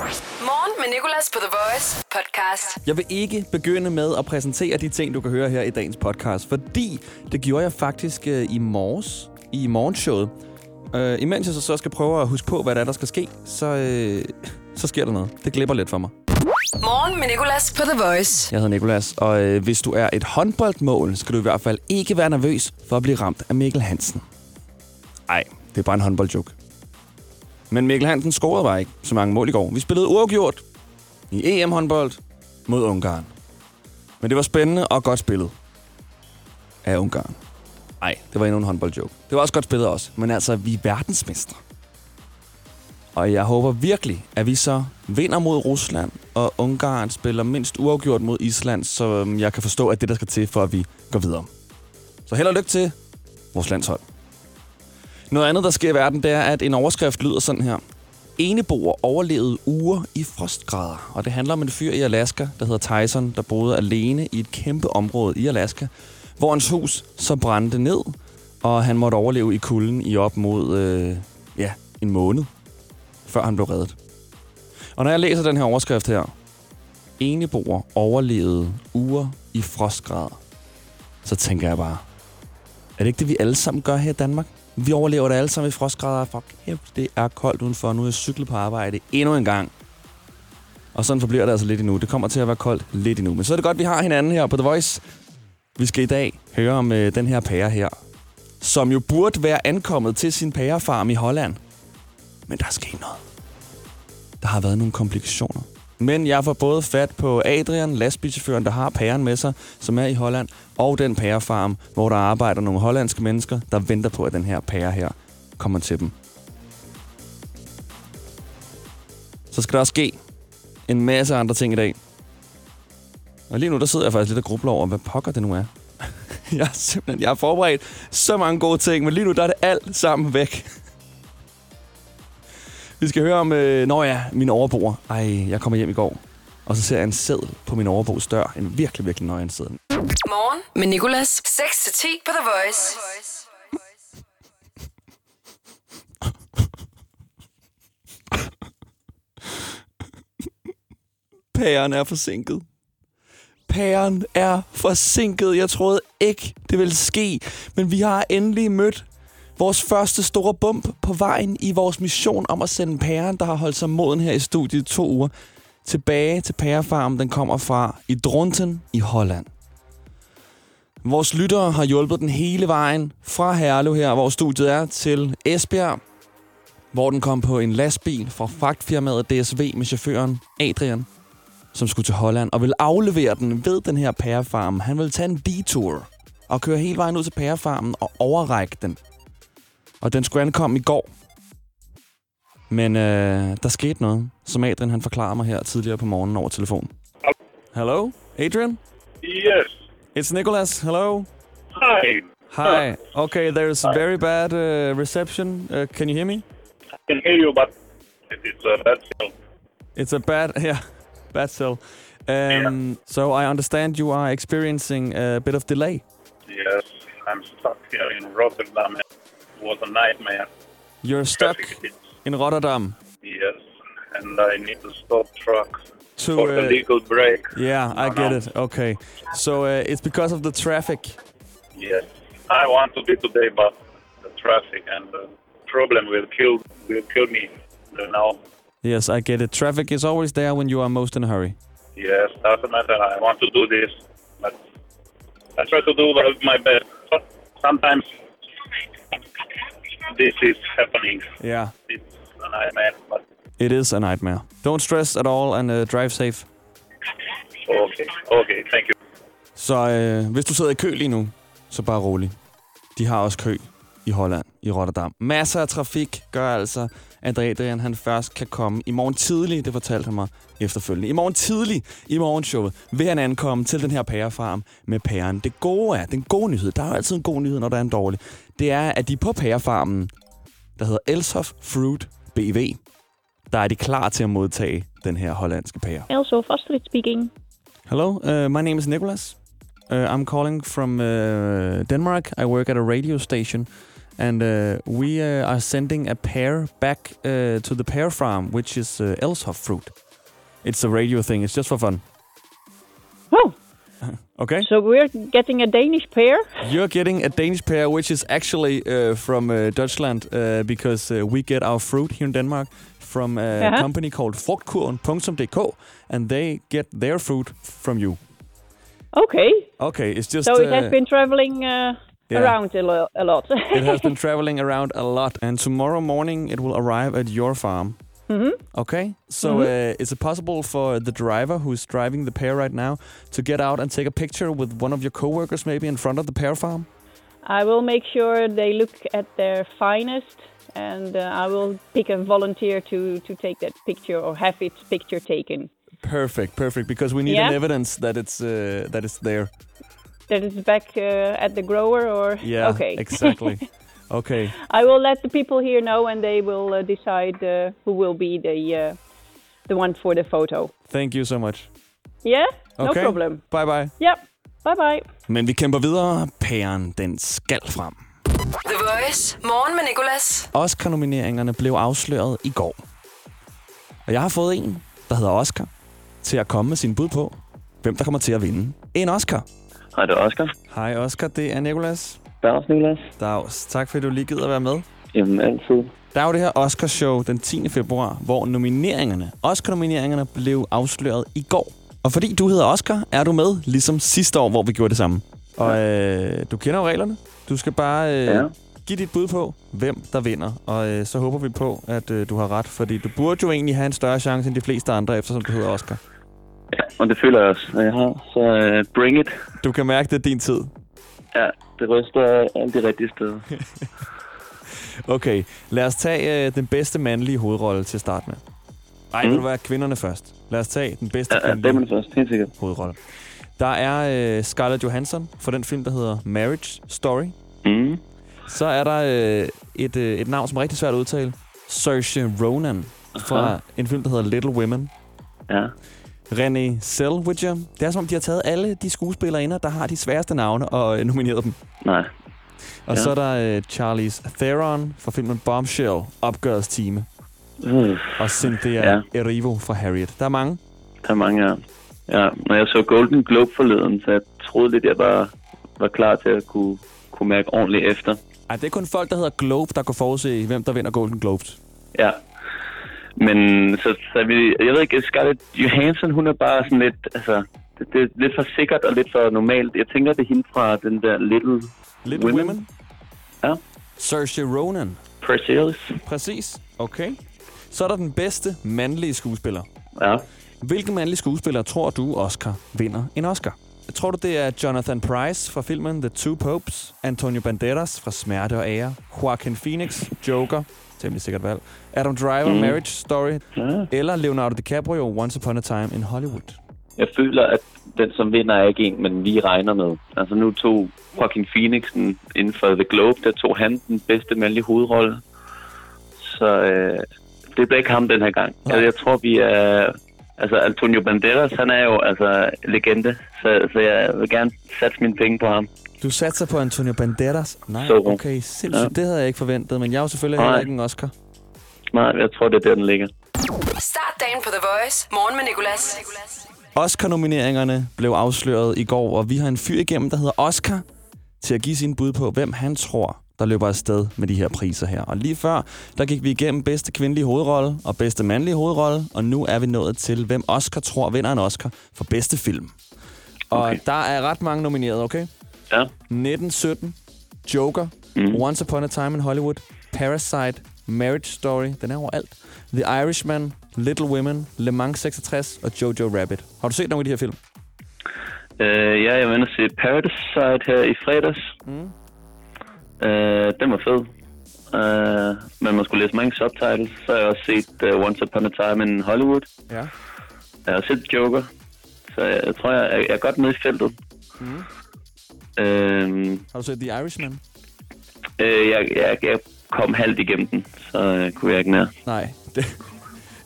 Morgen med Nicolas på The Voice podcast. Jeg vil ikke begynde med at præsentere de ting, du kan høre her i dagens podcast, fordi det gjorde jeg faktisk øh, i morges, i morgenshowet. Øh, imens jeg så, så skal prøve at huske på, hvad der er, der skal ske, så, øh, så sker der noget. Det glipper lidt for mig. Morgen med Nicolas på The Voice. Jeg hedder Nikolas, og øh, hvis du er et håndboldmål, skal du i hvert fald ikke være nervøs for at blive ramt af Mikkel Hansen. Nej, det er bare en håndboldjoke. Men Mikkel Hansen scorede bare ikke så mange mål i går. Vi spillede uafgjort i EM-håndbold mod Ungarn. Men det var spændende og godt spillet af Ungarn. Nej, det var endnu en håndboldjoke. Det var også godt spillet også, men altså, vi er verdensmestre. Og jeg håber virkelig, at vi så vinder mod Rusland, og Ungarn spiller mindst uafgjort mod Island, så jeg kan forstå, at det der skal til, for at vi går videre. Så held og lykke til vores landshold. Noget andet, der sker i verden, det er, at en overskrift lyder sådan her. Eneboer overlevede uger i frostgrader, og det handler om en fyr i Alaska, der hedder Tyson, der boede alene i et kæmpe område i Alaska, hvor hans hus så brændte ned, og han måtte overleve i kulden i op mod øh, ja, en måned, før han blev reddet. Og når jeg læser den her overskrift her, eneboer overlevede uger i frostgrader, så tænker jeg bare, er det ikke det, vi alle sammen gør her i Danmark? Vi overlever det alle sammen i frostgrader. Fuck, kæft, det er koldt udenfor. Nu er jeg cyklet på arbejde endnu en gang. Og sådan forbliver det altså lidt endnu. Det kommer til at være koldt lidt endnu. Men så er det godt, vi har hinanden her på The Voice. Vi skal i dag høre om øh, den her pære her, som jo burde være ankommet til sin pærefarm i Holland. Men der er sket noget. Der har været nogle komplikationer. Men jeg får både fat på Adrian, lastbilchaufføren, der har pæren med sig, som er i Holland, og den pærefarm, hvor der arbejder nogle hollandske mennesker, der venter på, at den her pære her kommer til dem. Så skal der også ske en masse andre ting i dag. Og lige nu, der sidder jeg faktisk lidt og grubler over, hvad pokker det nu er. jeg er simpelthen, jeg har forberedt så mange gode ting, men lige nu, der er det alt sammen væk. Vi skal høre om, øh, når jeg min overbor. Ej, jeg kommer hjem i går, og så ser jeg en seddel på min overbogs dør. En virkelig, virkelig nøje seddel. Morgen med Nicolas. 6-10 på The Voice. Pæren er forsinket. Pæren er forsinket. Jeg troede ikke, det ville ske. Men vi har endelig mødt vores første store bump på vejen i vores mission om at sende pæren, der har holdt sig moden her i studiet to uger, tilbage til pærefarmen. Den kommer fra i Drunten i Holland. Vores lyttere har hjulpet den hele vejen fra Herlev her, hvor studiet er, til Esbjerg, hvor den kom på en lastbil fra fragtfirmaet DSV med chaufføren Adrian, som skulle til Holland og ville aflevere den ved den her pærefarm. Han ville tage en detour og køre hele vejen ud til pærefarmen og overrække den. Og den skulle ankomme i går. Men øh, der skete noget, som Adrian han forklarer mig her tidligere på morgenen over telefon. Hello, Adrian? Yes. It's Nicholas. Hello. Hi. Hi. Okay, there's very bad uh, reception. Uh, can you hear me? I can hear you, but it's a bad signal. It's a bad, yeah, bad cell. Um, So I understand you are experiencing a bit of delay. Yes, I'm stuck here in Rotterdam. It was a nightmare. You're stuck. In Rotterdam. Yes, and I need to stop truck To, for uh, legal break. Yeah, I No, get no. it. Okay. So uh, it's because of the traffic. Yes, I want to be today, but the traffic and the problem will kill will kill me. now. Yes, I get it. Traffic is always there when you are most in a hurry. Yes, doesn't matter. I want to do this, but I try to do my best. But sometimes this is happening. Yeah, a nightmare, but it is a nightmare. Don't stress at all and uh, drive safe. okay, okay, thank you. Så øh, hvis du sidder i kø lige nu, så bare rolig. De har også kø i Holland, i Rotterdam. Masser af trafik gør altså, at Adrian han først kan komme i morgen tidlig, det fortalte han mig efterfølgende. I morgen tidlig i morgenshowet vil han ankomme til den her pærefarm med pæren. Det gode er, den gode nyhed, der er jo altid en god nyhed, når der er en dårlig, det er, at de på pærefarmen, der hedder Elsof Fruit BV, der er de klar til at modtage den her hollandske pære. Also, Astrid speaking. Hello, uh, my name is Nicholas. Uh, I'm calling from uh, Denmark. I work at a radio station, and uh, we uh, are sending a pear back uh, to the pear farm, which is uh, Elshoff fruit. It's a radio thing. It's just for fun. Oh, Okay. so we're getting a Danish pear. You're getting a Danish pear, which is actually uh, from uh, Dutchland, uh, because uh, we get our fruit here in Denmark from a Uh-huh. company called Frugtkurven.dk, and they get their fruit from you. Okay, Okay, it's just. so it uh, has been traveling uh, yeah. around a, lo- a lot. it has been traveling around a lot, and tomorrow morning it will arrive at your farm. Hmm Okay, so uh, is it possible for the driver who's driving the pear right now to get out and take a picture with one of your coworkers, maybe in front of the pear farm? I will make sure they look at their finest, and uh, I will pick a volunteer to, to take that picture or have its picture taken. Perfect, perfect. Because we need Yeah. an evidence that it's uh, that it's there. That it's back uh, at the grower, or Yeah, okay, exactly. Okay, I will let the people here know, and they will uh, decide uh, who will be the uh, the one for the photo. thank you so much. Yeah, no Okay. problem. Bye bye. Yep. Bye bye. Men vi kæmper videre. Pæren, den skal frem. The Voice. Morgen med Nicolas. Oscar-nomineringerne blev afsløret i går. Og jeg har fået en, der hedder Oscar, til at komme med sin bud på, hvem der kommer til at vinde en Oscar. Hej, det er Oscar. Hej Oscar, det er Nicolas. Dags, Niklas. Dags. Tak fordi du lige gider at være med. Jamen, altid. Der er jo det her Oscar-show den 10. februar, hvor nomineringerne, Oscar-nomineringerne blev afsløret i går. Og fordi du hedder Oscar, er du med, ligesom sidste år, hvor vi gjorde det samme. Og øh, du kender jo reglerne. Du skal bare øh, Ja. give dit bud på, hvem der vinder. Og øh, så håber vi på, at øh, du har ret, fordi du burde jo egentlig have en større chance end de fleste andre, eftersom du hedder Oscar. Ja, og det føler jeg også, jeg har. Så uh, bring it. Du kan mærke, det er din tid. Ja, det ryster alle de rigtige steder. Okay, lad os tage øh, den bedste mandlige hovedrolle til at starte med. Nej, mm. Vil du være kvinderne først. Lad os tage den bedste Ja, ja, kvindelige det man først, helt sikkert. hovedrolle. Der er øh, Scarlett Johansson for den film, der hedder Marriage Story. Mm. Så er der øh, et, øh, et navn, som er rigtig svært at udtale. Saoirse Ronan fra Aha. en film, der hedder Little Women. Ja. René Zellweger. Det er som om, de har taget alle de skuespillere der har de sværeste navne og øh, nomineret dem. Nej. Og Ja. så er der øh, Charlize Theron fra filmen Bombshell, Opgørets Time. Uh, Og Cynthia Ja. Erivo fra Harriet. Der er mange. der er mange, ja. Ja, når jeg så Golden Globe forleden, så jeg troede lidt, jeg bare var klar til at kunne, kunne mærke ordentligt efter. Ej, det er kun folk, der hedder Globe, der kan forudse, hvem der vinder Golden Globes. Ja. Men så, så vi, jeg ved ikke, Scarlett Johansson, hun er bare sådan lidt, altså, det, det er lidt for sikkert og lidt for normalt. Jeg tænker, det er hende fra den der Little Little Women. Women. Ja. Saoirse Ronan. Perseus. Præcis. Okay. Så er der den bedste mandlige skuespiller. Ja. Hvilken mandlig skuespiller tror du, Oscar, vinder en Oscar? Tror du, det er Jonathan Price fra filmen The Two Popes, Antonio Banderas fra Smerte og Ære, Joaquin Phoenix, Joker, temmelig sikkert valg, Adam Driver, Mm. Marriage Story, ja. eller Leonardo DiCaprio, Once Upon a Time in Hollywood? Jeg føler, at den som vinder er ikke en, man lige regner med. Altså nu tog Joaquin Phoenix den inden for The Globe, der tog han den bedste mandlige hovedrolle. Så øh, det bliver ikke ham den her gang. Nej. Jeg, jeg tror, vi er... Altså Antonio Banderas, han er jo altså legende, så, så jeg vil gerne satse mine penge på ham. Du satser på Antonio Banderas? Nej, Så. okay, sindssygt. Ja. Det havde jeg ikke forventet, men jeg er jo selvfølgelig Nej. heller ikke en Oscar. Nej, jeg tror, det er der, den ligger. Start dagen på The Voice. Morgen med Nicolas. Oscar-nomineringerne blev afsløret i går, og vi har en fyr igennem, der hedder Oscar, til at give sin bud på, hvem han tror, der løber afsted med de her priser her. Og lige før, der gik vi igennem bedste kvindelige hovedrolle og bedste mandlige hovedrolle, og nu er vi nået til, hvem Oscar tror vinder en Oscar for bedste film. Og Okay. der er ret mange nomineret, okay? Ja. 1917, Joker, Mm. Once Upon a Time in Hollywood, Parasite, Marriage Story, den er overalt, The Irishman, Little Women, Le Mans 66 og Jojo Rabbit. Har du set nogle af de her film? Øh, ja, jeg var inde og se Paradise her i fredags. Mm. Øh, den var fed. Øh, men man skulle læse mange subtitles. Så har jeg også set uh, Once Upon a Time in Hollywood. Ja. Jeg har set Joker. Så jeg, jeg tror, jeg, jeg er godt med i feltet. Mm. Øh, Har du set The Irishman? øh, jeg, jeg, jeg kom halvt igennem den, så øh, kunne jeg ikke mere. Nej. Det,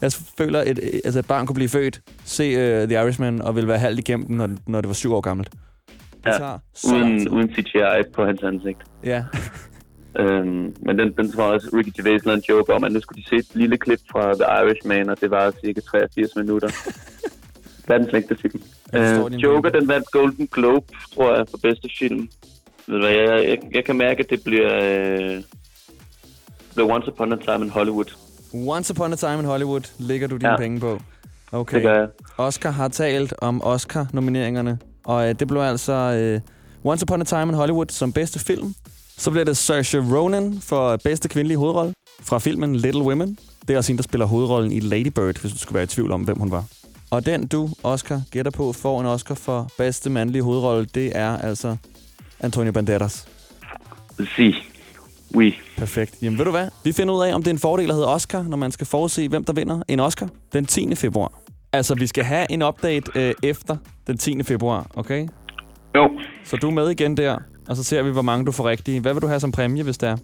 jeg føler, at et, altså et barn kunne blive født, se uh, The Irishman og ville være halvt igennem den, når, når det var syv år gammelt. Det Ja, tager Uden, uden CGI på hans ansigt. Ja. Øhm, men den, den tror jeg også, Ricky Gervais lavede en joke om, at nu skulle de se et lille klip fra The Irishman, og det var cirka 83 minutter. Verdens længste film. Øh, Joker, den vandt Golden Globe, tror jeg, for bedste film. Ved du hvad, jeg, jeg, jeg kan mærke, at det bliver... Øh, The Once Upon a Time in Hollywood. Once Upon a Time in Hollywood ligger du dine Ja. penge på. Det Okay. gør jeg. Oscar har talt om Oscar-nomineringerne, og øh, det blev altså øh, Once Upon a Time in Hollywood som bedste film. Så bliver det Saoirse Ronan for bedste kvindelige hovedrolle fra filmen Little Women. Det er også hende, der spiller hovedrollen i Lady Bird, hvis du skulle være i tvivl om, hvem hun var. Og den, du, Oscar, gætter på, får en Oscar for bedste mandlige hovedrolle, det er altså Antonio Banderas. Si. Oui. Perfekt. Jamen ved du hvad? Vi finder ud af, om det er en fordel at hedde Oscar, når man skal forudse, hvem der vinder en Oscar den 10. februar. Altså, vi skal have en update øh, efter den 10. februar, okay? Jo. Så du er med igen der, og så ser vi, hvor mange du får rigtige. Hvad vil du have som præmie, hvis det er?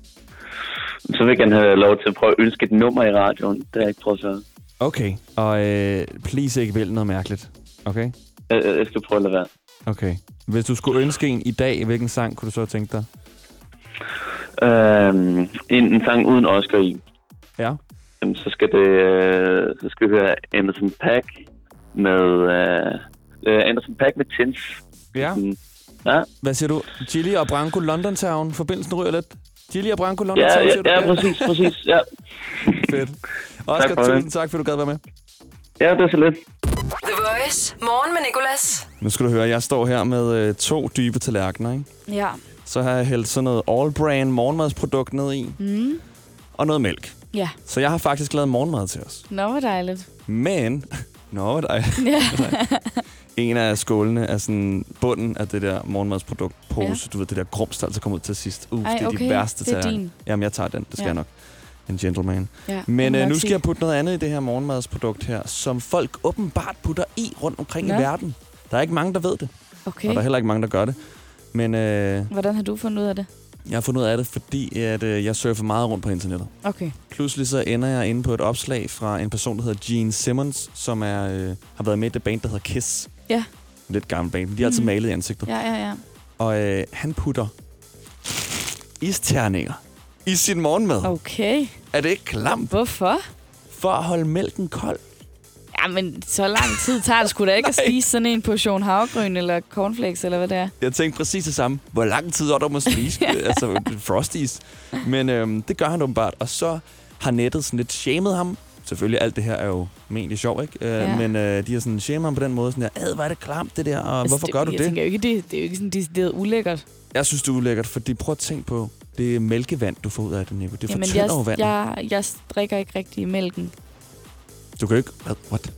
Så vil jeg gerne have lov til at prøve at ønske et nummer i radioen. Det har jeg ikke prøvet før. Okay. Og øh, please ikke vælg noget mærkeligt. Okay? Jeg, jeg skal prøve at lade være. Okay. Hvis du skulle ønske en i dag, hvilken sang kunne du så tænke dig? Øhm, en, en sang uden Oscar i. Ja. Jamen, så skal det, øh, så skal vi høre Anderson Pack med, øh, øh, Anderson Pack med Tins. Ja. Mm. Ja, Hvad siger du? Chili og Branko London Town. Forbindelsen ryger lidt. Chili og Branko London ja, Town, ja, du? ja, præcis, præcis. Ja, Fedt. Oscar, Tak for det. tusind tak, fordi du gad være med. ja det er så lidt. The Voice. Morgen med Nicolas. Nu skal du høre, jeg står her med øh, to dybe tallerkener, ikke? Ja. Så har jeg hældt sådan noget all-brand morgenmadsprodukt ned i. Mm. Og noget mælk. Ja. Så jeg har faktisk lavet morgenmad til os. Nå, hvor dejligt. Men, nå, der er Ja. en af skålene er sådan bunden af det der morgenmadsprodukt pose. Ja. Du ved, det der grums, der altså kommer ud til sidst. Uh, Ej, det er okay. de værste Det er din. Jamen, jeg tager den. Det skal Ja. jeg nok. En gentleman. ja. Men øh, nu skal jeg putte noget andet i det her morgenmadsprodukt her, som folk åbenbart putter i rundt omkring Nå. i verden. Der er ikke mange, der ved det. Okay. Og der er heller ikke mange, der gør det. Men øh, Hvordan har du fundet ud af det? jeg har fundet ud af det, fordi at, øh, jeg surfer meget rundt på internettet. Okay. Pludselig så ender jeg inde på et opslag fra en person, der hedder Gene Simmons, som er, øh, har været med i det band, der hedder Kiss. Ja. Lidt gammel band. De altid Mhm. malet i ansigtet. Ja, ja, ja. Og øh, han putter isterninger i sin morgenmad. Okay. Er det ikke klamt? Hvorfor? For at holde mælken kold. Ja, men så lang tid tager det sgu da ikke at spise sådan en portion havgryn eller cornflakes, eller hvad det er. Jeg tænkte præcis det samme. Hvor lang tid er der må spise altså, Frosties? Men øhm, det gør han åbenbart. Og så har nettet sådan lidt shamed ham. Selvfølgelig, alt det her er jo egentlig sjov, ikke? Øh, Ja. Men øh, de har sådan shamed ham på den måde. Sådan der, ad, hvor er det klamt, det der. Og Altså, hvorfor det, gør du jeg det? Tænker jo ikke, det, det er jo ikke sådan decideret ulækkert. Jeg synes, det er ulækkert, fordi prøv at tænke på, det er mælkevand, du får ud af det, Nico. Det Jamen, fortynder jeg, jo vandet. jeg, jeg drikker ikke rigtig mælken. Du kan jo ikke... Hvad? What?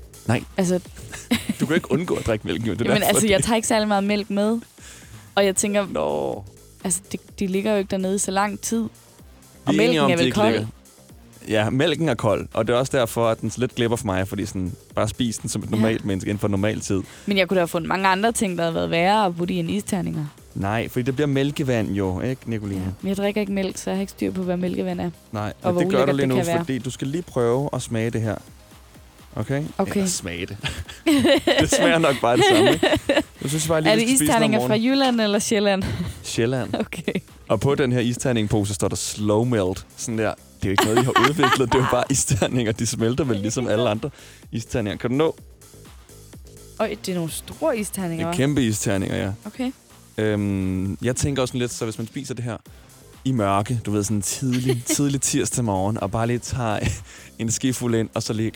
Altså, Du kan ikke undgå at drikke mælk, jo. Det er jamen, derfor, altså, jeg det- tager ikke særlig meget mælk med. Og jeg tænker, Nå. altså, de, de ligger jo ikke dernede så lang tid. Og er mælken om, er vel ikke kold? ligger- Ja, mælken er kold, og det er også derfor, at den lidt glipper for mig, fordi sådan, bare spis den som et Ja. normalt menneske inden for normal tid. Men jeg kunne da have fundet mange andre ting, der havde været værre at putte i en isterninger. Nej, fordi det bliver mælkevand jo, ikke, Nicoline? Ja. Men jeg drikker ikke mælk, så jeg har ikke styr på, hvad mælkevand er. Nej, Og det gør du lige nu, fordi du skal lige prøve at smage det her. Okay? Okay. Eller smage det. det smager nok bare det samme, ikke? Jeg synes bare lige, er det isterninger fra. Jylland eller Sjælland? Sjælland. Okay. Og på den her isterningpose står der slow melt. Sådan der. Det er jo ikke noget, de har udviklet. Det er jo bare isterninger. De smelter vel ligesom alle andre isterninger. Kan du nå? Øj, det er nogle store isterninger, En hva'? kæmpe isterninger, ja. Okay. Øhm, jeg tænker også lidt, så hvis man spiser det her i mørke, du ved, sådan tidlig, tidlig tirsdag morgen, og bare lige tager en skifuld ind, og så lige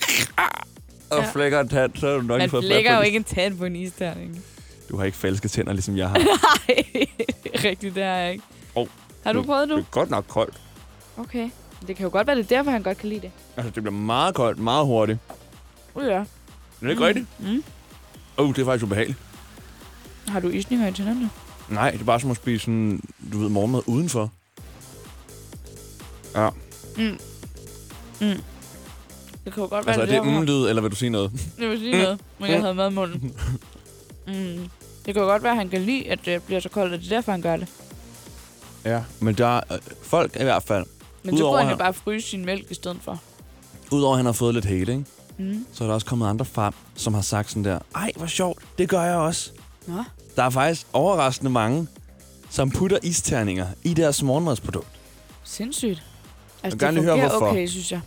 og Ja. flækker en tand, så har du nok Man fået på jo det. ikke en tand på en isterning. Du har ikke falske tænder, ligesom jeg har. Nej, rigtigt, det har jeg ikke. Hov. Har du prøvet Det du? er godt nok koldt. Okay. Det kan jo godt være, det er derfor, han godt kan lide det. Altså, det bliver meget koldt, meget hurtigt. Uh, ja. Er det ikke rigtigt? Mm. Oh, det er faktisk ubehageligt. Har du isninger i tænderne? Nej, det er bare som at spise sådan, du ved, morgenmad udenfor. Ja, Mm. Mm. Det kan jo godt være, altså er det mm-lyd, eller vil du sige noget? Jeg vil sige noget, men jeg havde mad i munden. Mm. Det kan jo godt være, at han kan lide, at det bliver så koldt, og det er derfor, han gør det. Ja. Men der er, øh, folk i hvert fald, Men så Udover kunne han jo bare fryse sin mælk i stedet for. udover at han har fået lidt hate, ikke? Mm. så er der også kommet andre frem, som har sagt sådan der, ej, hvor sjovt, det gør jeg også. Nå. Der er faktisk overraskende mange, som putter isterninger i deres morgenmadsprodukt. Sindssygt. Altså, vil gerne det høre, hvorfor. okay, synes jeg.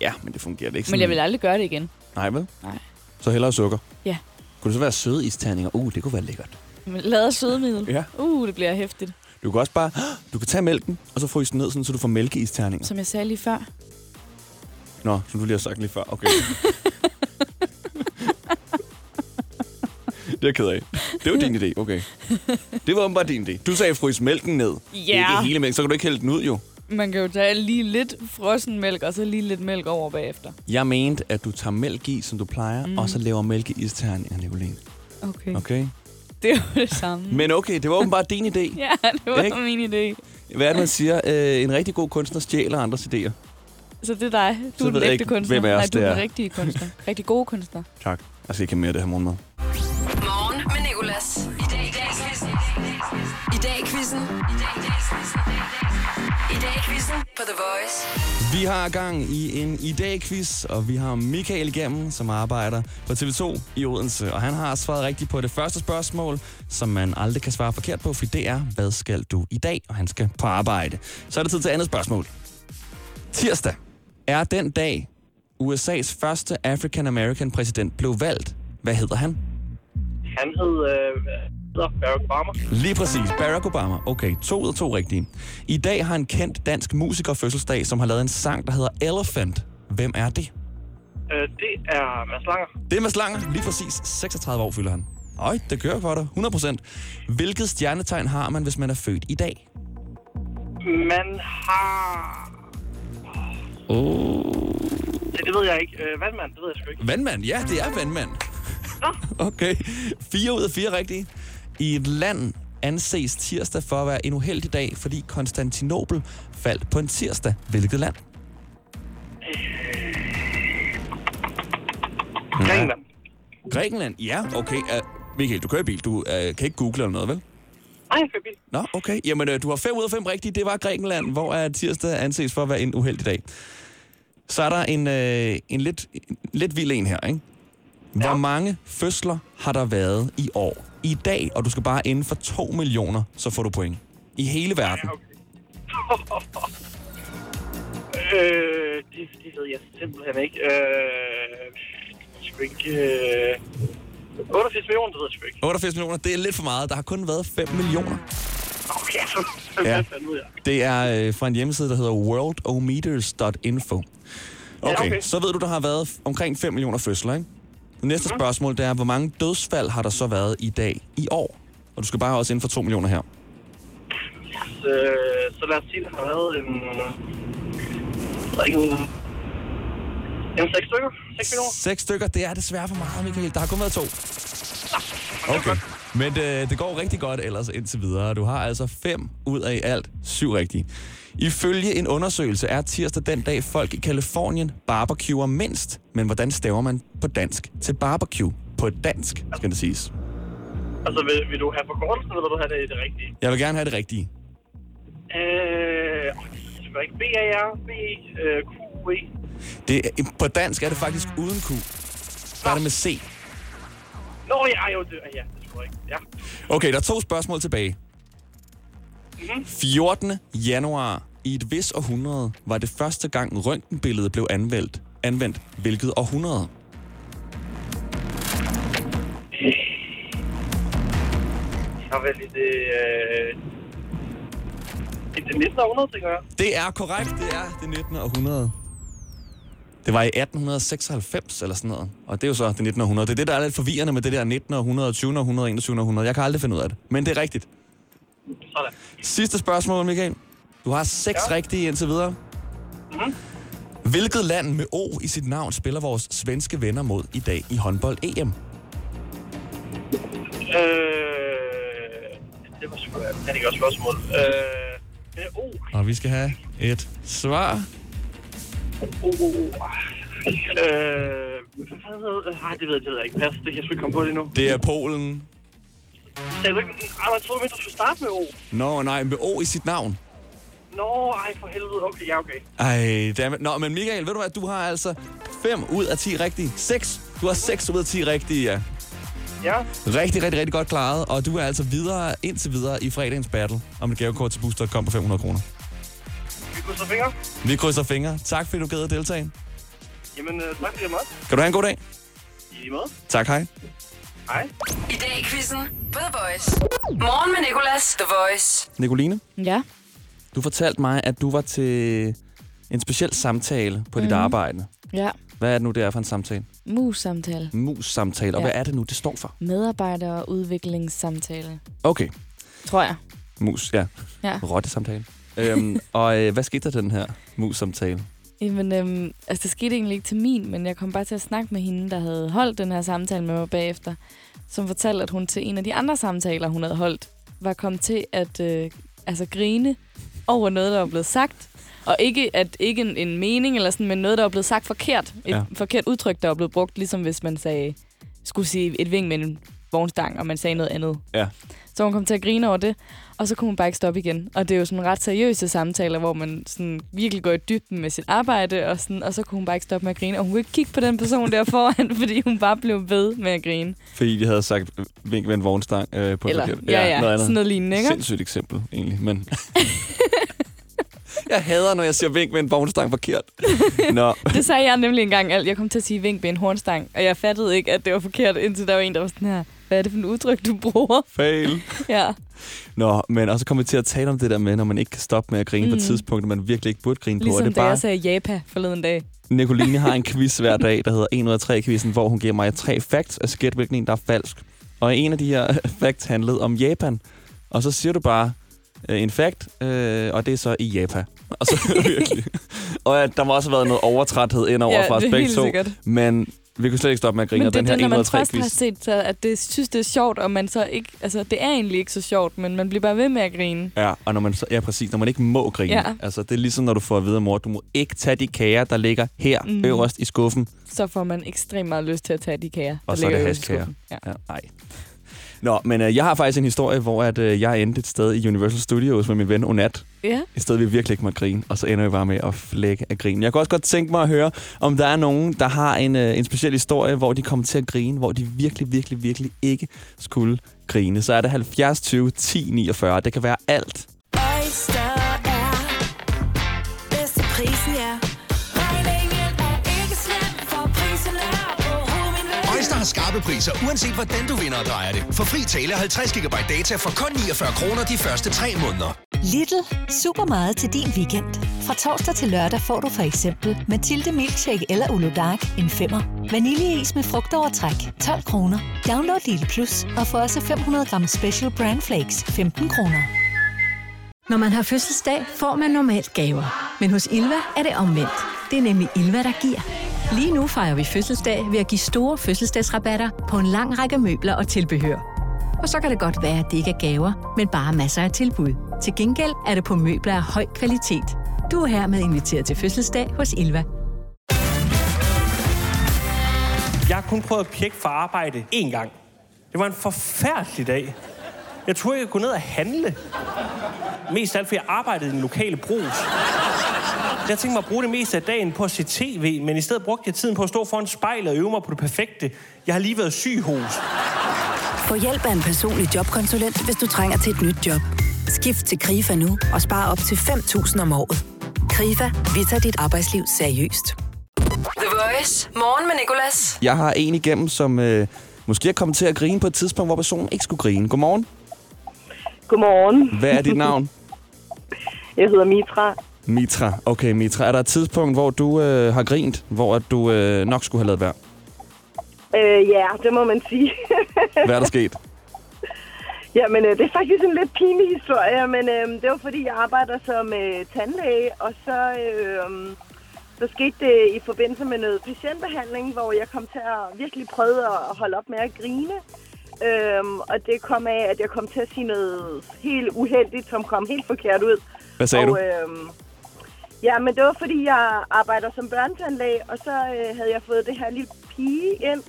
Ja, men det fungerer ikke Men jeg vil aldrig gøre det igen. Nej, vel? Nej. Så hellere sukker. Ja. Kunne det så være søde isterninger? Uh, det kunne være lækkert. Men lader sødemiddel. Ja. Uh, det bliver hæftigt. Du kan også bare... Du kan tage mælken, og så fryse den ned, sådan, så du får mælkeisterninger. Som jeg sagde lige før. Nå, som du lige har sagt lige før. Okay. det er jeg ked af. Det var din idé, okay. Det var bare din idé. Du sagde fryse mælken ned. Ja. Ikke hele mælken, så kan du ikke hælde den ud, jo. Man kan jo tage lige lidt frossen mælk, og så lige lidt mælk over bagefter. Jeg mente, at du tager mælk i, som du plejer, mm. og så laver mælkeisterninger, Nicoline. Okay. Okay? Det er jo det samme. Men okay, det var åbenbart din idé. Ja, det var Ikke? min idé. Hvad er det, man siger? Øh, en rigtig god kunstner stjæler andres idéer. Så det er dig. Så Du er den ægte ikke, kunstner. hvem os Nej, du det er er. den rigtige kunstner. Rigtig gode kunstner. Tak. Jeg skal ikke have mere af det her morgenmad. Morgen med Nicolas. I dag i dag i quizzen. I dag i quizzen. I dag i quizzen på The Voice. Vi har gang i en i dag quiz, og vi har Michael igennem, som arbejder på TV2 i Odense. Og han har svaret rigtigt på det første spørgsmål, som man aldrig kan svare forkert på, for det er, hvad skal du i dag? Og han skal på arbejde. Så er det tid til andet spørgsmål. Tirsdag er den dag, USA's første African-American præsident blev valgt. Hvad hedder han? Han hed øh, Barack Obama. Lige præcis, Barack Obama. Okay, to ud af to rigtige. I dag har en kendt dansk musiker fødselsdag, som har lavet en sang, der hedder Elephant. Hvem er det? Øh, det er Mads Langer. Det er Mads Langer, lige præcis 36 år fylder han. Øj, det kører for dig, 100%. Hvilket stjernetegn har man, hvis man er født i dag? Man har... Oh. Det, det ved jeg ikke. Øh, vandmand, det ved jeg sgu ikke. Vandmand, ja, det er vandmand. Okay, fire ud af fire rigtige. I et land anses tirsdag for at være en uheldig dag, fordi Konstantinopel faldt på en tirsdag. Hvilket land? Grækenland. Grækenland, ja, okay. Uh, Michael, du kører bil. Du uh, kan ikke google eller noget, vel? Nej, jeg kører bil. Nå, okay. Jamen, øh, du har 5 ud af 5 rigtige. Det var Grækenland, hvor er tirsdag anses for at være en uheldig dag. Så er der en, øh, en lidt, en lidt vild en her, ikke? Hvor Ja. mange fødsler har der været i år? I dag, og du skal bare inden for 2 millioner, så får du point. I hele verden. Ja, okay. øh, det, det ved jeg simpelthen ikke. Øh, sgu ikke... Øh, 88 millioner, det ved jeg ikke. 88 millioner, det er lidt for meget. Der har kun været 5 millioner. Okay, så Ja. ja. Det er øh, fra en hjemmeside, der hedder worldometers.info. Okay, Ja, okay. så ved du, der har været omkring 5 millioner fødsler, ikke? Det næste spørgsmål, det er, hvor mange dødsfald har der så været i dag i år? Og du skal bare også inden for 2 millioner her. Så, så lad os sige, at der har været en... En... En seks stykker? Seks millioner? Seks stykker, det er desværre for meget, Michael. Der har kun været to. Okay. Men det, det går rigtig godt ellers indtil videre. Du har altså fem ud af alt syv rigtige. Ifølge en undersøgelse er tirsdag den dag, folk i Kalifornien barbecuer mindst. Men hvordan staver man på dansk til barbecue? På dansk, skal det siges. Altså, vil, vil du have forkortelsen, eller vil du have det, det rigtige? Jeg vil gerne have det rigtige. Øh... Det ikke B, øh, Q, E. Det, på dansk er det faktisk uden Q. Er det med C. Nå, ja, jo, det, ja, det skulle ikke. Ja. Okay, der er to spørgsmål tilbage. Mhm. 14. januar i et vis århundrede var det første gang røntgenbilledet blev anvendt. Anvendt hvilket århundrede? Jeg har vel i det... Øh, i det 19. århundrede, tænker jeg. Det er korrekt, det er det 19. århundrede. Det var i 1896 eller sådan noget. Og det er jo så det 19. århundrede. Det er det, der er lidt forvirrende med det der 19. århundrede, 20. århundrede, 21. århundrede. Jeg kan aldrig finde ud af det. Men det er rigtigt. Sådan. Sidste spørgsmål, Michael. Du har seks ja. Rigtige indtil videre. Mhm. Hvilket land med O i sit navn spiller vores svenske venner mod i dag i håndbold-EM? Øh, det var sgu da det er ikke også spørgsmål. Øh, øh, oh, Og vi skal have et svar. oh. Øh, hvad hedder Nej, det ved jeg, det ved jeg ikke. Pas, det kan jeg sgu ikke komme på lige nu. Det er Polen. Sagde du ikke? Ej, jeg troede, du skulle starte med O. Nå, nej, med O i sit navn. Nå, ej, for helvede. Okay, ja, okay. Ej, dammit. Nå, men Michael, ved du hvad? Du har altså 5 ud af 10 rigtige. 6. Du har 6 ud af 10 rigtige, ja. Ja, Rigtig, rigtig, rigtig godt klaret. Og du er altså videre indtil videre i fredagens battle om et gavekort til Booster.com på 500 kroner. krydser fingre. Vi krydser fingre. Tak, fordi du gad at deltage. Jamen, øh, tak fordi jeg måtte. Kan du have en god dag? I måde. Tak, hej. Hej. I dag i quizzen på The Voice. Morgen med Nicolas, The Voice. Nicoline, Ja. du fortalte mig, at du var til en speciel samtale på dit Mhm. arbejde. Ja. Hvad er det nu, det er for en samtale? Mus-samtale. Mus-samtale. Og Ja. hvad er det nu, det står for? Medarbejder- og udviklingssamtale. Okay, Tror jeg. mus, ja. Ja. Rotte-samtale. øhm, og øh, hvad skete der til den her mus-samtale? Jamen, øhm, altså, det skete egentlig ikke til min, men jeg kom bare til at snakke med hende, der havde holdt den her samtale med mig bagefter, som fortalte, at hun til en af de andre samtaler, hun havde holdt, var kommet til at øh, altså, grine over noget, der var blevet sagt. Og ikke, at, ikke en, en mening, eller sådan, men noget, der var blevet sagt forkert. Et Ja. forkert udtryk, der var blevet brugt, ligesom hvis man sagde, skulle sige et ving med en vognstang, og man sagde noget andet. Ja. Så hun kom til at grine over det, og så kunne hun bare ikke stoppe igen. Og det er jo sådan ret seriøse samtaler, hvor man sådan virkelig går i dybden med sit arbejde, og, sådan, og så kunne hun bare ikke stoppe med at grine. Og hun kunne ikke kigge på den person der foran, fordi hun bare blev ved med at grine. Fordi de havde sagt vink med en vognstang øh, på Eller, forkert- ja, ja, noget andet. sådan noget lignende, ikke? Sindssygt eksempel, egentlig. Men jeg hader, når jeg siger vink med en vognstang forkert. Nå, Det sagde jeg nemlig engang. alt. Jeg kom til at sige vink med en hornstang, og jeg fattede ikke, at det var forkert, indtil der var en, der var sådan her, hvad er det for en udtryk, du bruger? fail. Ja, Nå, men også kommer vi til at tale om det der med, når man ikke kan stoppe med at grine mm. på et Mm. tidspunkt, man virkelig ikke burde grine på. ligesom Og det da bare, jeg sagde Japa forleden dag. Nicoline har en quiz hver dag, der hedder 1 ud af 3 quizzen, hvor hun giver mig tre facts, og så gæt hvilken en, der er falsk. Og en af de her facts handlede om Japan. Og så siger du bare øh, en fact, øh, og det er så i Japan. Og så virkelig. Og at der må også have været noget overtræthed ind over ja, fra os begge to. sikkert. Men vi kunne slet ikke stoppe med at grine, Men det er den her det, når 1 ud man af 3 først har quiz. set, så at det synes, det er sjovt, og man så ikke... Altså, det er egentlig ikke så sjovt, men man bliver bare ved med at grine. Ja, og når man ja, præcis, når man ikke må grine. Ja. Altså, det er ligesom, når du får at vide, mor, du må ikke tage de kager, der ligger her mm. Øverst i skuffen. Så får man ekstremt meget lyst til at tage de kager, Og der er det ligger øverst i skuffen. Ja. Ja, nej. Nå, men øh, jeg har faktisk en historie, hvor at, øh, jeg endte et sted i Universal Studios med min ven Onat. ja. Et sted, vi virkelig ikke måtte grine, og så ender vi bare med at flække af grin. Jeg kunne også godt tænke mig at høre, om der er nogen, der har en, øh, en speciel historie, hvor de kommer til at grine, hvor de virkelig, virkelig, virkelig ikke skulle grine. Så er det 70 20 10 49. Det kan være alt. Oyster har skarpe priser, uanset hvordan du vinder og drejer det. For fri tale 50 GB data for kun 49 kroner de første 3 måneder. Lidl. Super meget til din weekend. Fra torsdag til lørdag får du for eksempel Mathilde Milkshake eller Ulo Dark en femmer. Vaniljeis med frugtovertræk 12 kroner. Download Lidl Plus og få også 500 gram Special Brand Flakes 15 kroner. Når man har fødselsdag, får man normalt gaver. Men hos Ilva er det omvendt. Det er nemlig Ilva, der giver. Lige nu fejrer vi fødselsdag ved at give store fødselsdagsrabatter på en lang række møbler og tilbehør. Og så kan det godt være, at det ikke er gaver, men bare masser af tilbud. Til gengæld er det på møbler af høj kvalitet. Du er hermed inviteret til fødselsdag hos Ilva. Jeg har kun prøvet at pjekke for arbejde én gang. Det var en forfærdelig dag. Jeg troede, jeg kunne gå ned og handle. Mest alt, fordi jeg arbejdede i den lokale brus. Jeg tænkte mig at bruge det meste af dagen på at se tv, men i stedet brugte jeg tiden på at stå foran spejlet og øve mig på det perfekte. Jeg har lige været syg hos. Få hjælp af en personlig jobkonsulent, hvis du trænger til et nyt job. Skift til KRIFA nu og spare op til 5.000 om året. KRIFA, vi tager dit arbejdsliv seriøst. The Voice. Morgen med Nicolas. Jeg har en igennem, som øh, måske er kommet til at grine på et tidspunkt, hvor personen ikke skulle grine. Godmorgen. Godmorgen. Hvad er dit navn? Jeg hedder Mitra. Mitra. Okay, Mitra. Er der et tidspunkt, hvor du øh, har grint, hvor at du øh, nok skulle have lavet være? Øh, ja, det må man sige. Hvad er der sket? Jamen, øh, det er faktisk en lidt pinlig historie, men øh, det var fordi, jeg arbejder som øh, tandlæge, og så, øh, så skete det i forbindelse med noget patientbehandling, hvor jeg kom til at virkelig prøve at holde op med at grine. Øhm, og det kom af, at jeg kom til at sige noget helt uheldigt, som kom helt forkert ud. Hvad sagde og, du? Øhm, ja, men det var fordi, jeg arbejder som børnetandlæge, og så øh, havde jeg fået det her lille pige ind,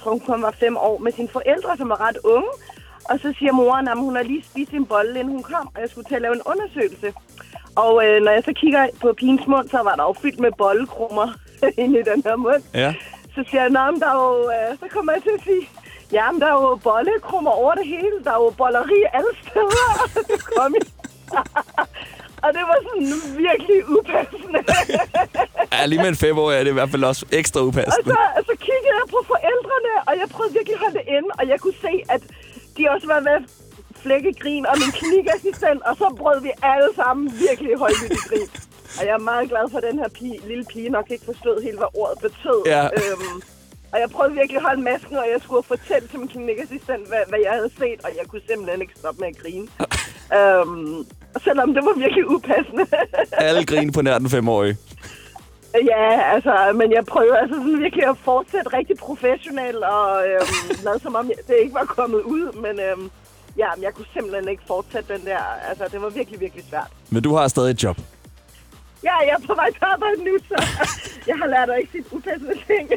jeg tror hun kun var fem år, med sine forældre, som var ret unge. Og så siger moren, at hun har lige spist en bolle, inden hun kom, og jeg skulle til at lave en undersøgelse. Og øh, når jeg så kigger på pigens mund, så var der jo fyldt med bollekrummer inde i den her mund. Ja. Så siger jeg, "Nå, men der er jo, øh, så kommer jeg til at sige, ja, men der er jo bollekrummer over det hele. Der er jo bolleri alle steder. Så kom jeg, Og det var sådan virkelig upassende. Ja, lige med en femårig er det i hvert fald også ekstra Og upassende. så, så kiggede jeg på forældrene, og jeg prøvede virkelig at holde det inde, og jeg kunne se, at de også var ved at flække grin, og min klinikassistent, og så brød vi alle sammen virkelig højlydt i grin. Og jeg er meget glad for, at den her pige, lille pige nok ikke forstod helt, hvad ordet betød. Ja. Øhm, og jeg prøvede virkelig at holde masken, og jeg skulle fortælle til min klinikassistent, hvad, hvad jeg havde set, og jeg kunne simpelthen ikke stoppe med at grine. øhm, selvom det var virkelig upassende. Alle griner på nær den femårige. Ja, altså, men jeg prøver altså sådan virkelig at fortsætte rigtig professionelt, og øhm, lade som om jeg- det ikke var kommet ud, men øhm, ja, men jeg kunne simpelthen ikke fortsætte den der, altså det var virkelig, virkelig svært. Men du har stadig et job. Ja, jeg er på vej til arbejde nu, så jeg har lært at ikke sige upassende ting.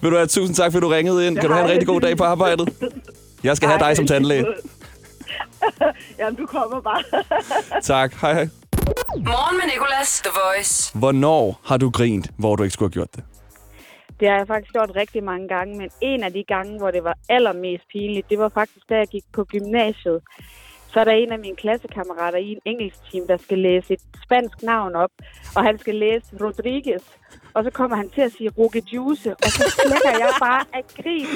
Vil du have tusind tak, fordi du ringede ind. Kan du have en rigtig god dag på arbejdet? Jeg skal have dig som tandlæge. Jamen, du kommer bare. Tak. Hej, hej. Morgen med Nicolas, The Voice. Hvornår har du grint, hvor du ikke skulle have gjort det? Det har jeg faktisk gjort rigtig mange gange, men en af de gange, hvor det var allermest pinligt, det var faktisk, da jeg gik på gymnasiet. Så er der en af mine klassekammerater i en engelsk team, der skal læse et spansk navn op, og han skal læse Rodriguez. Og så kommer han til at sige Ruge Juice, og så slækker jeg bare af grin.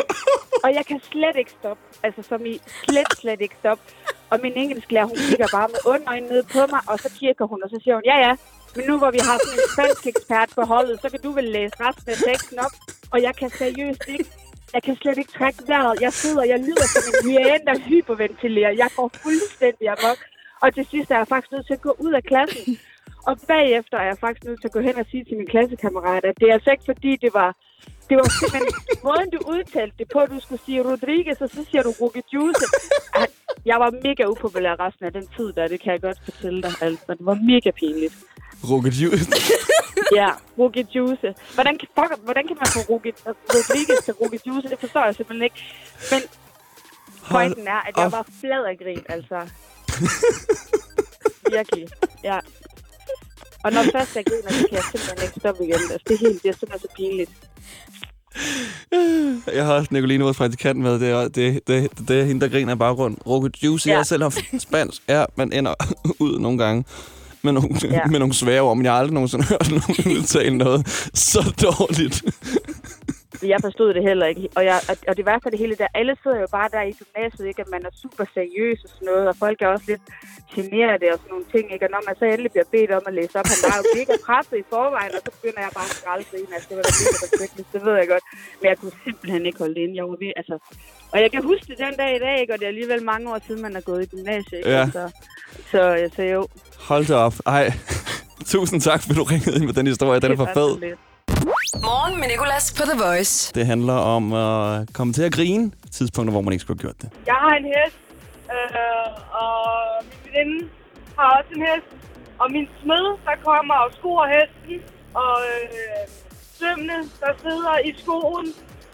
Og jeg kan slet ikke stoppe. Altså som i slet, slet ikke stoppe. Og min engelsklærer, hun kigger bare med underøjne ned på mig, og så kigger hun, og så siger hun, ja ja, men nu hvor vi har sådan en spansk ekspert på holdet, så kan du vel læse resten af teksten op. Og jeg kan seriøst ikke, jeg kan slet ikke trække vejret. Jeg sidder, jeg lyder som en hyæne, der hyperventilerer. Jeg går fuldstændig amok. Og til sidst er jeg faktisk nødt til at gå ud af klassen. Og bagefter er jeg faktisk nødt til at gå hen og sige til min klassekammerat, at det er altså ikke fordi, det var... Det var simpelthen måden, du udtalte det på. Du skulle sige Rodriguez, og så siger du Ruge Juice. Jeg var mega upopulær resten af den tid der, det kan jeg godt fortælle dig. Altså, det var mega pinligt. Rocket Juice. Ja, Ruge Juice. Hvordan, kan- fuck, hvordan kan man få Ruge, Rodriguez til Ruge Juice? Det forstår jeg simpelthen ikke. Men pointen er, at jeg var flad af grin, altså. Virkelig, ja. Og når først jeg griner, så kan jeg simpelthen ikke stoppe igen. Altså, det er helt, det er simpelthen så pinligt. Jeg har også Nicoline, vores praktikant, med. Det er, det, det, det er hende, der griner i baggrund. Rocket Juice. Ja. Jeg har selv haft spansk. Ja, man ender ud nogle gange med nogle. Ja. med nogle svære ord, men jeg har aldrig nogensinde hørt nogen udtale noget så dårligt. Jeg forstod det heller ikke. Og, jeg, og, det værste af det hele der, alle sidder jo bare der i gymnasiet, ikke? at man er super seriøs og sådan noget, og folk er også lidt generet og sådan nogle ting, ikke? Og når man så endelig bliver bedt om at læse op, han var jo mega presset i forvejen, og så begynder jeg bare at skralde grine. Altså, det var da mega respektløst, det ved jeg godt. Men jeg kunne simpelthen ikke holde det inde. Jeg var ved, altså... Og jeg kan huske det den dag i dag, ikke? Og det er alligevel mange år siden, man er gået i gymnasiet, ikke? Ja. Så, så, så jo. Hold da op. Ej. Tusind tak, fordi du ringede ind med den historie. Den er for fed. Morgen med Nicolas på The Voice. Det handler om at komme til at grine. Tidspunkter, hvor man ikke skulle have gjort det. Jeg har en hest, øh, og min veninde har også en hest. Og min smed, der kommer og skor hesten, og øh, sømmene, der sidder i skoen,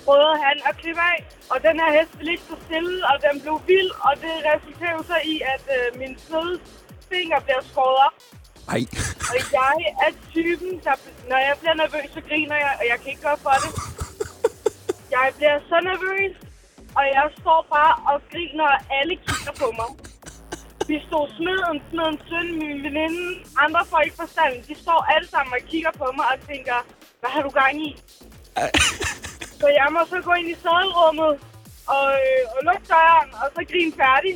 prøvede han at klippe af. Og den her hest ville ikke stå stille, og den blev vild, og det resulterer så i, at øh, min smeds finger bliver skåret op. Ej. Og jeg er typen, der, når jeg bliver nervøs, så griner jeg, og jeg kan ikke gøre for det. Jeg bliver så nervøs, og jeg står bare og griner, og alle kigger på mig. Vi stod smeden, smeden søn, min veninde, andre får ikke forstand. De står alle sammen og kigger på mig og tænker, hvad har du gang i? Så jeg må så gå ind i sadelrummet og, øh, og lukke døren, og så grine færdig.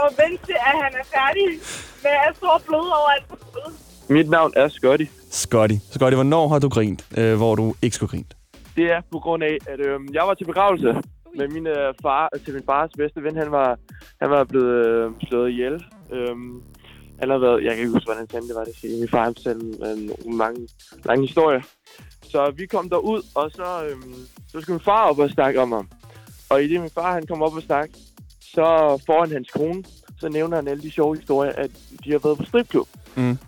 Og vente til, at han er færdig med at stå og bløde overalt på gulvet. Mit navn er Scotty. Scotty. Scotty, hvornår har du grint, øh, hvor du ikke skulle grine? Det er på grund af, at øh, jeg var til begravelse med min øh, far, til min fars bedste ven. Han var, han var blevet øh, slået ihjel. Øhm, han har været, jeg kan ikke huske, hvordan han det var det. Min far han fortalte en, en mange, lange historier. Så vi kom derud, og så, øhm, så skulle min far op og snakke om ham. Og i det min far han kom op og snakke, så foran hans kone, så nævner han alle de sjove historier, at de har været på stripklub. Mm.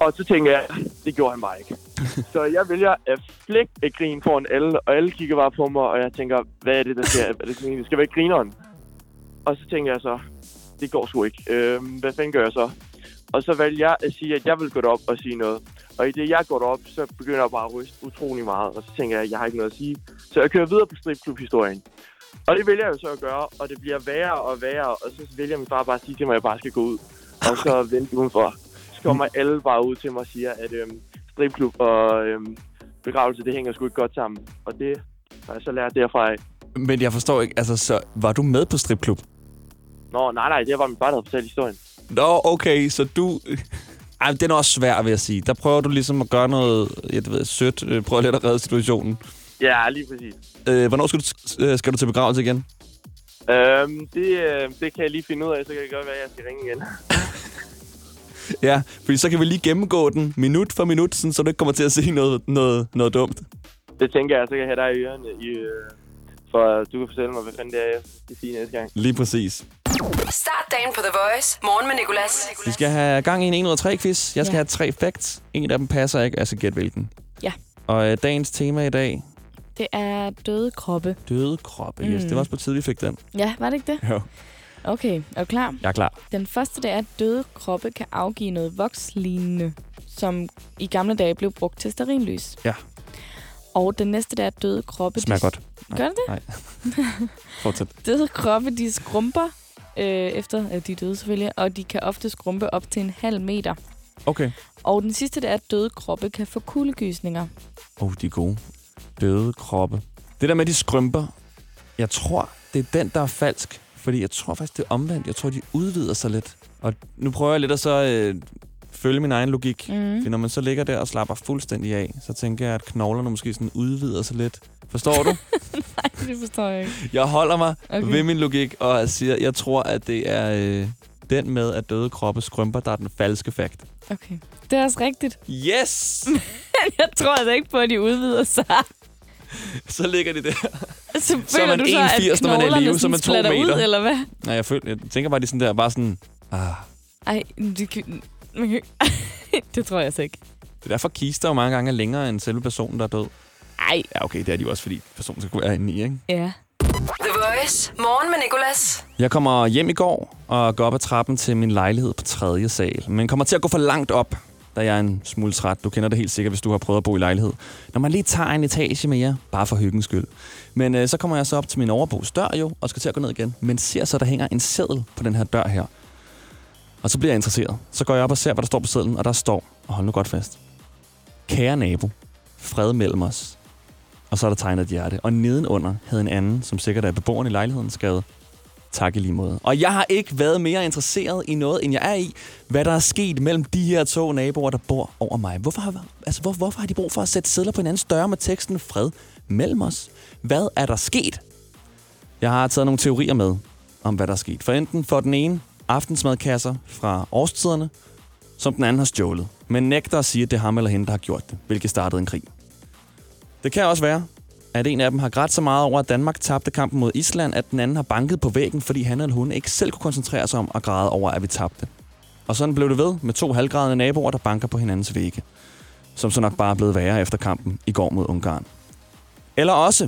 Og så tænker jeg, det gjorde han bare ikke. så jeg vælger at flække et grin foran alle, og alle kigger bare på mig, og jeg tænker, hvad er det, der sker? Er det sådan, skal være grineren. Og så tænker jeg så, det går sgu ikke. Øhm, hvad fanden gør jeg så? Og så vælger jeg at sige, at jeg vil gå derop og sige noget. Og i det, jeg går derop, så begynder jeg bare at ryste utrolig meget. Og så tænker jeg, at jeg har ikke noget at sige. Så jeg kører videre på stripklub-historien. Og det vælger jeg jo så at gøre, og det bliver værre og værre. Og så vælger min far bare at sige til mig, at jeg bare skal gå ud. Og så vendte de udenfor. Så kommer alle bare ud til mig og siger, at øhm, stripklub og øhm, begravelse, det hænger sgu ikke godt sammen. Og det har jeg så lært derfra af. Men jeg forstår ikke, altså, så var du med på stripklub? Nå, nej, nej, det var min far, der havde fortalt historien. Nå, okay, så du... Ej, den er også svær, vil jeg sige. Der prøver du ligesom at gøre noget, jeg ved, sødt. Øh, Prøver lidt at redde situationen. Ja, lige præcis. Øh, hvornår skal du, øh, skal du til begravelse igen? Øhm, det, øh, det kan jeg lige finde ud af, så kan det godt være, at jeg skal ringe igen. Ja, fordi så kan vi lige gennemgå den minut for minut, sådan, så du ikke kommer til at se noget, noget, noget dumt. Det tænker jeg, så kan jeg have dig i ørerne, i, øh, for du kan fortælle mig, hvad fanden det er, jeg skal sige næste gang. Lige præcis. Start dagen på The Voice. Morgen med Nicolas. Vi skal have gang i en 1 ud af 3 quiz. Jeg skal Ja. have tre facts. En af dem passer ikke, altså gæt hvilken. Ja. Og øh, dagens tema i dag, Det er døde kroppe. døde kroppe. Yes, Mm. det var også på tide, vi fik den. Ja, var det ikke det? Jo. Okay, er du klar? Jeg er klar. Den første, det er, at døde kroppe kan afgive noget vokslignende, som i gamle dage blev brugt til sterinlys. Ja. Og den næste, det er, at døde kroppe... Smager de- godt. Gør det det? Nej. Fortsæt. Døde kroppe, de skrumper, øh, efter at de er døde selvfølgelig, og de kan ofte skrumpe op til en halv meter. Okay. Og den sidste, det er, at døde kroppe kan få kuldegysninger. Oh, de er gode. Døde kroppe. Det der med, de skrymper, jeg tror, det er den, der er falsk. Fordi jeg tror faktisk, det er omvendt. Jeg tror, de udvider sig lidt. Og nu prøver jeg lidt at så øh, følge min egen logik. Mhm. For når man så ligger der og slapper fuldstændig af, så tænker jeg, at knoglerne måske sådan udvider sig lidt. Forstår du? Nej, det forstår jeg ikke. jeg holder mig Okay. ved min logik, og siger, jeg tror, at det er øh, den med, at døde kroppe skrymper, der er den falske fakt. Okay. Det er også rigtigt. Yes! Jeg tror altså ikke på, at de udvider sig. så ligger de der. Så, Så er man du så, at 1,80, når man er i live, så er man to splatter meter. ud, eller hvad? Nej, jeg, føler, jeg tænker bare, de er sådan der, bare sådan... Ah. Ej, det, kan- man kan- det tror jeg altså ikke. Det er derfor, kister jo mange gange er længere end selve personen, der er død. Ej. Ja, okay, det er de jo også, fordi personen skal kunne være inde i, ikke? Ja. The Voice. Morgen med Nicolas. Jeg kommer hjem i går og går op ad trappen til min lejlighed på tredje sal. Men kommer til at gå for langt op, da jeg en smule træt. Du kender det helt sikkert, hvis du har prøvet at bo i lejlighed. Når man lige tager en etage mere, bare for hyggens skyld. Men øh, så kommer jeg så op til min overbos dør jo, og skal til at gå ned igen. Men ser så, der hænger en seddel på den her dør her. Og så bliver jeg interesseret. Så går jeg op og ser, hvad der står på sedlen, og der står, og hold nu godt fast. Kære nabo, fred mellem os. Og så er der tegnet et hjerte. Og nedenunder havde en anden, som sikkert er beboeren i lejligheden, skrevet, tak i lige måde. Og jeg har ikke været mere interesseret i noget, end jeg er i, hvad der er sket mellem de her to naboer, der bor over mig. Hvorfor har, altså, hvor, hvorfor har de brug for at sætte sædler på hinandens døre med teksten fred mellem os? Hvad er der sket? Jeg har taget nogle teorier med om, hvad der er sket. For enten for den ene aftensmadkasser fra årstiderne, som den anden har stjålet, men nægter at sige, at det er ham eller hende, der har gjort det, hvilket startede en krig. Det kan også være, at en af dem har grædt så meget over, at Danmark tabte kampen mod Island, at den anden har banket på væggen, fordi han eller hun ikke selv kunne koncentrere sig om at græde over, at vi tabte. Og sådan blev det ved med to halvgradende naboer, der banker på hinandens vægge. Som så nok bare er blevet værre efter kampen i går mod Ungarn. Eller også,